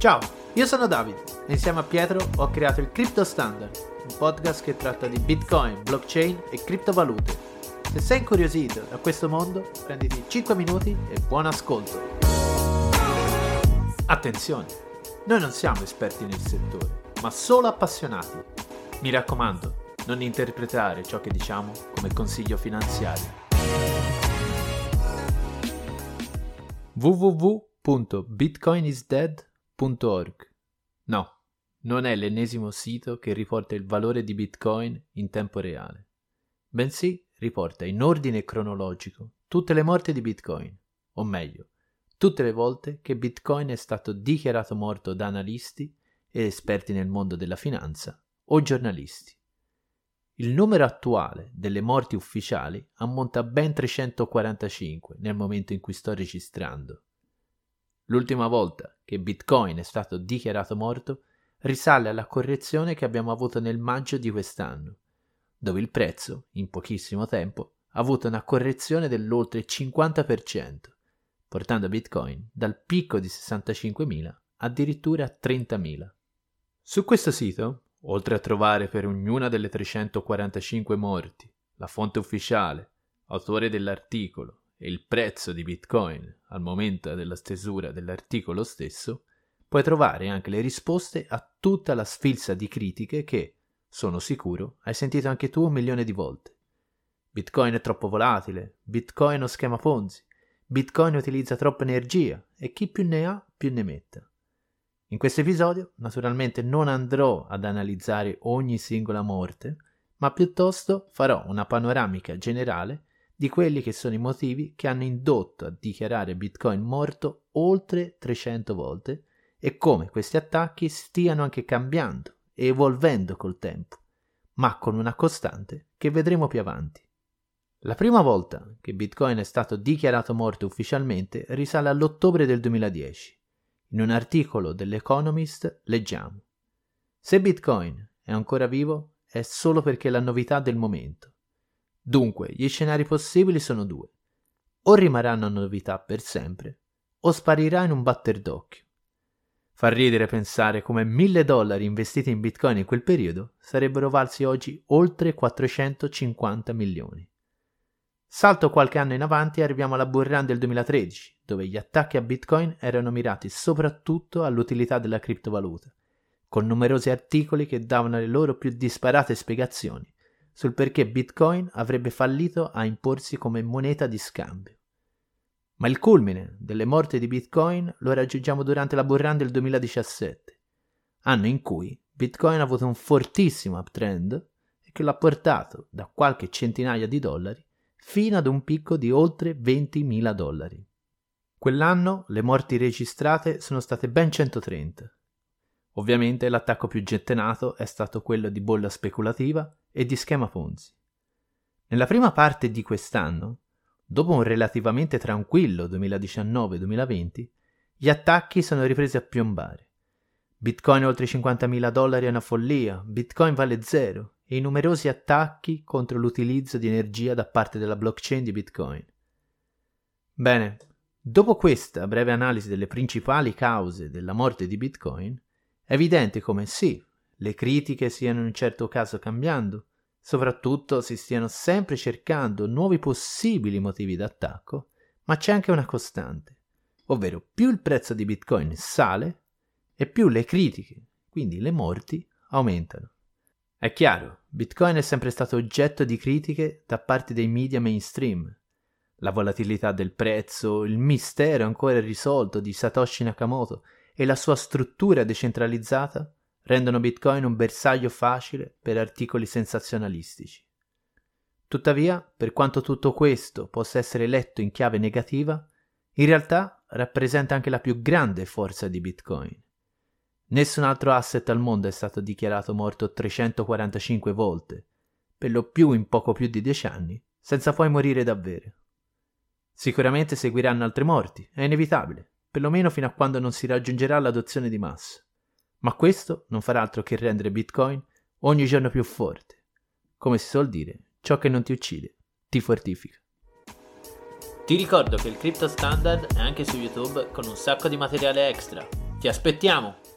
Ciao, io sono Davide e insieme a Pietro ho creato il Crypto Standard, un podcast che tratta di Bitcoin, blockchain e criptovalute. Se sei incuriosito da questo mondo, prenditi 5 minuti e buon ascolto. Attenzione, noi non siamo esperti nel settore, ma solo appassionati. Mi raccomando, non interpretare ciò che diciamo come consiglio finanziario. www.bitcoinisdead.com Bitcoin.org. No, non è l'ennesimo sito che riporta il valore di Bitcoin in tempo reale, bensì riporta in ordine cronologico tutte le morti di Bitcoin, o meglio, tutte le volte che Bitcoin è stato dichiarato morto da analisti e esperti nel mondo della finanza o giornalisti. Il numero attuale delle morti ufficiali ammonta a ben 345 nel momento in cui sto registrando L'ultima volta che Bitcoin è stato dichiarato morto risale alla correzione che abbiamo avuto nel maggio di quest'anno, dove il prezzo, in pochissimo tempo, ha avuto una correzione dell'oltre 50%, portando Bitcoin dal picco di 65.000 addirittura a 30.000. Su questo sito, oltre a trovare per ognuna delle 345 morti la fonte ufficiale, autore dell'articolo il prezzo di Bitcoin al momento della stesura dell'articolo stesso, puoi trovare anche le risposte a tutta la sfilza di critiche che, sono sicuro, hai sentito anche tu un milione di volte. Bitcoin è troppo volatile, Bitcoin è uno schema Ponzi, Bitcoin utilizza troppa energia e chi più ne ha più ne metta. In questo episodio naturalmente non andrò ad analizzare ogni singola morte, ma piuttosto farò una panoramica generale di quelli che sono i motivi che hanno indotto a dichiarare Bitcoin morto oltre 300 volte e come questi attacchi stiano anche cambiando e evolvendo col tempo, ma con una costante che vedremo più avanti. La prima volta che Bitcoin è stato dichiarato morto ufficialmente risale all'ottobre del 2010. In un articolo dell'Economist leggiamo Se Bitcoin è ancora vivo è solo perché la novità del momento Dunque, gli scenari possibili sono due. O rimarranno novità per sempre, o sparirà in un batter d'occhio. Fa ridere pensare come mille dollari investiti in bitcoin in quel periodo sarebbero valsi oggi oltre 450 milioni. Salto qualche anno in avanti e arriviamo alla bull run del 2013, dove gli attacchi a bitcoin erano mirati soprattutto all'utilità della criptovaluta, con numerosi articoli che davano le loro più disparate spiegazioni sul perché Bitcoin avrebbe fallito a imporsi come moneta di scambio. Ma il culmine delle morti di Bitcoin lo raggiungiamo durante la run del 2017, anno in cui Bitcoin ha avuto un fortissimo uptrend e che l'ha portato da qualche centinaia di dollari fino ad un picco di oltre 20.000 dollari. Quell'anno le morti registrate sono state ben 130. Ovviamente l'attacco più gettenato è stato quello di bolla speculativa e di schema Ponzi. Nella prima parte di quest'anno, dopo un relativamente tranquillo 2019-2020, gli attacchi sono ripresi a piombare. Bitcoin oltre 50.000 dollari è una follia, Bitcoin vale zero e i numerosi attacchi contro l'utilizzo di energia da parte della blockchain di Bitcoin. Bene, dopo questa breve analisi delle principali cause della morte di Bitcoin, è evidente come sì, le critiche stiano in un certo caso cambiando, soprattutto si stiano sempre cercando nuovi possibili motivi d'attacco, ma c'è anche una costante, ovvero più il prezzo di Bitcoin sale e più le critiche, quindi le morti, aumentano. È chiaro, Bitcoin è sempre stato oggetto di critiche da parte dei media mainstream. La volatilità del prezzo, il mistero ancora irrisolto di Satoshi Nakamoto e la sua struttura decentralizzata rendono Bitcoin un bersaglio facile per articoli sensazionalistici. Tuttavia, per quanto tutto questo possa essere letto in chiave negativa, in realtà rappresenta anche la più grande forza di Bitcoin. Nessun altro asset al mondo è stato dichiarato morto 345 volte, per lo più in poco più di 10 anni, senza poi morire davvero. Sicuramente seguiranno altre morti, è inevitabile, perlomeno fino a quando non si raggiungerà l'adozione di massa ma questo non farà altro che rendere Bitcoin ogni giorno più forte. Come si suol dire, ciò che non ti uccide ti fortifica. Ti ricordo che il Crypto Standard è anche su YouTube con un sacco di materiale extra. Ti aspettiamo!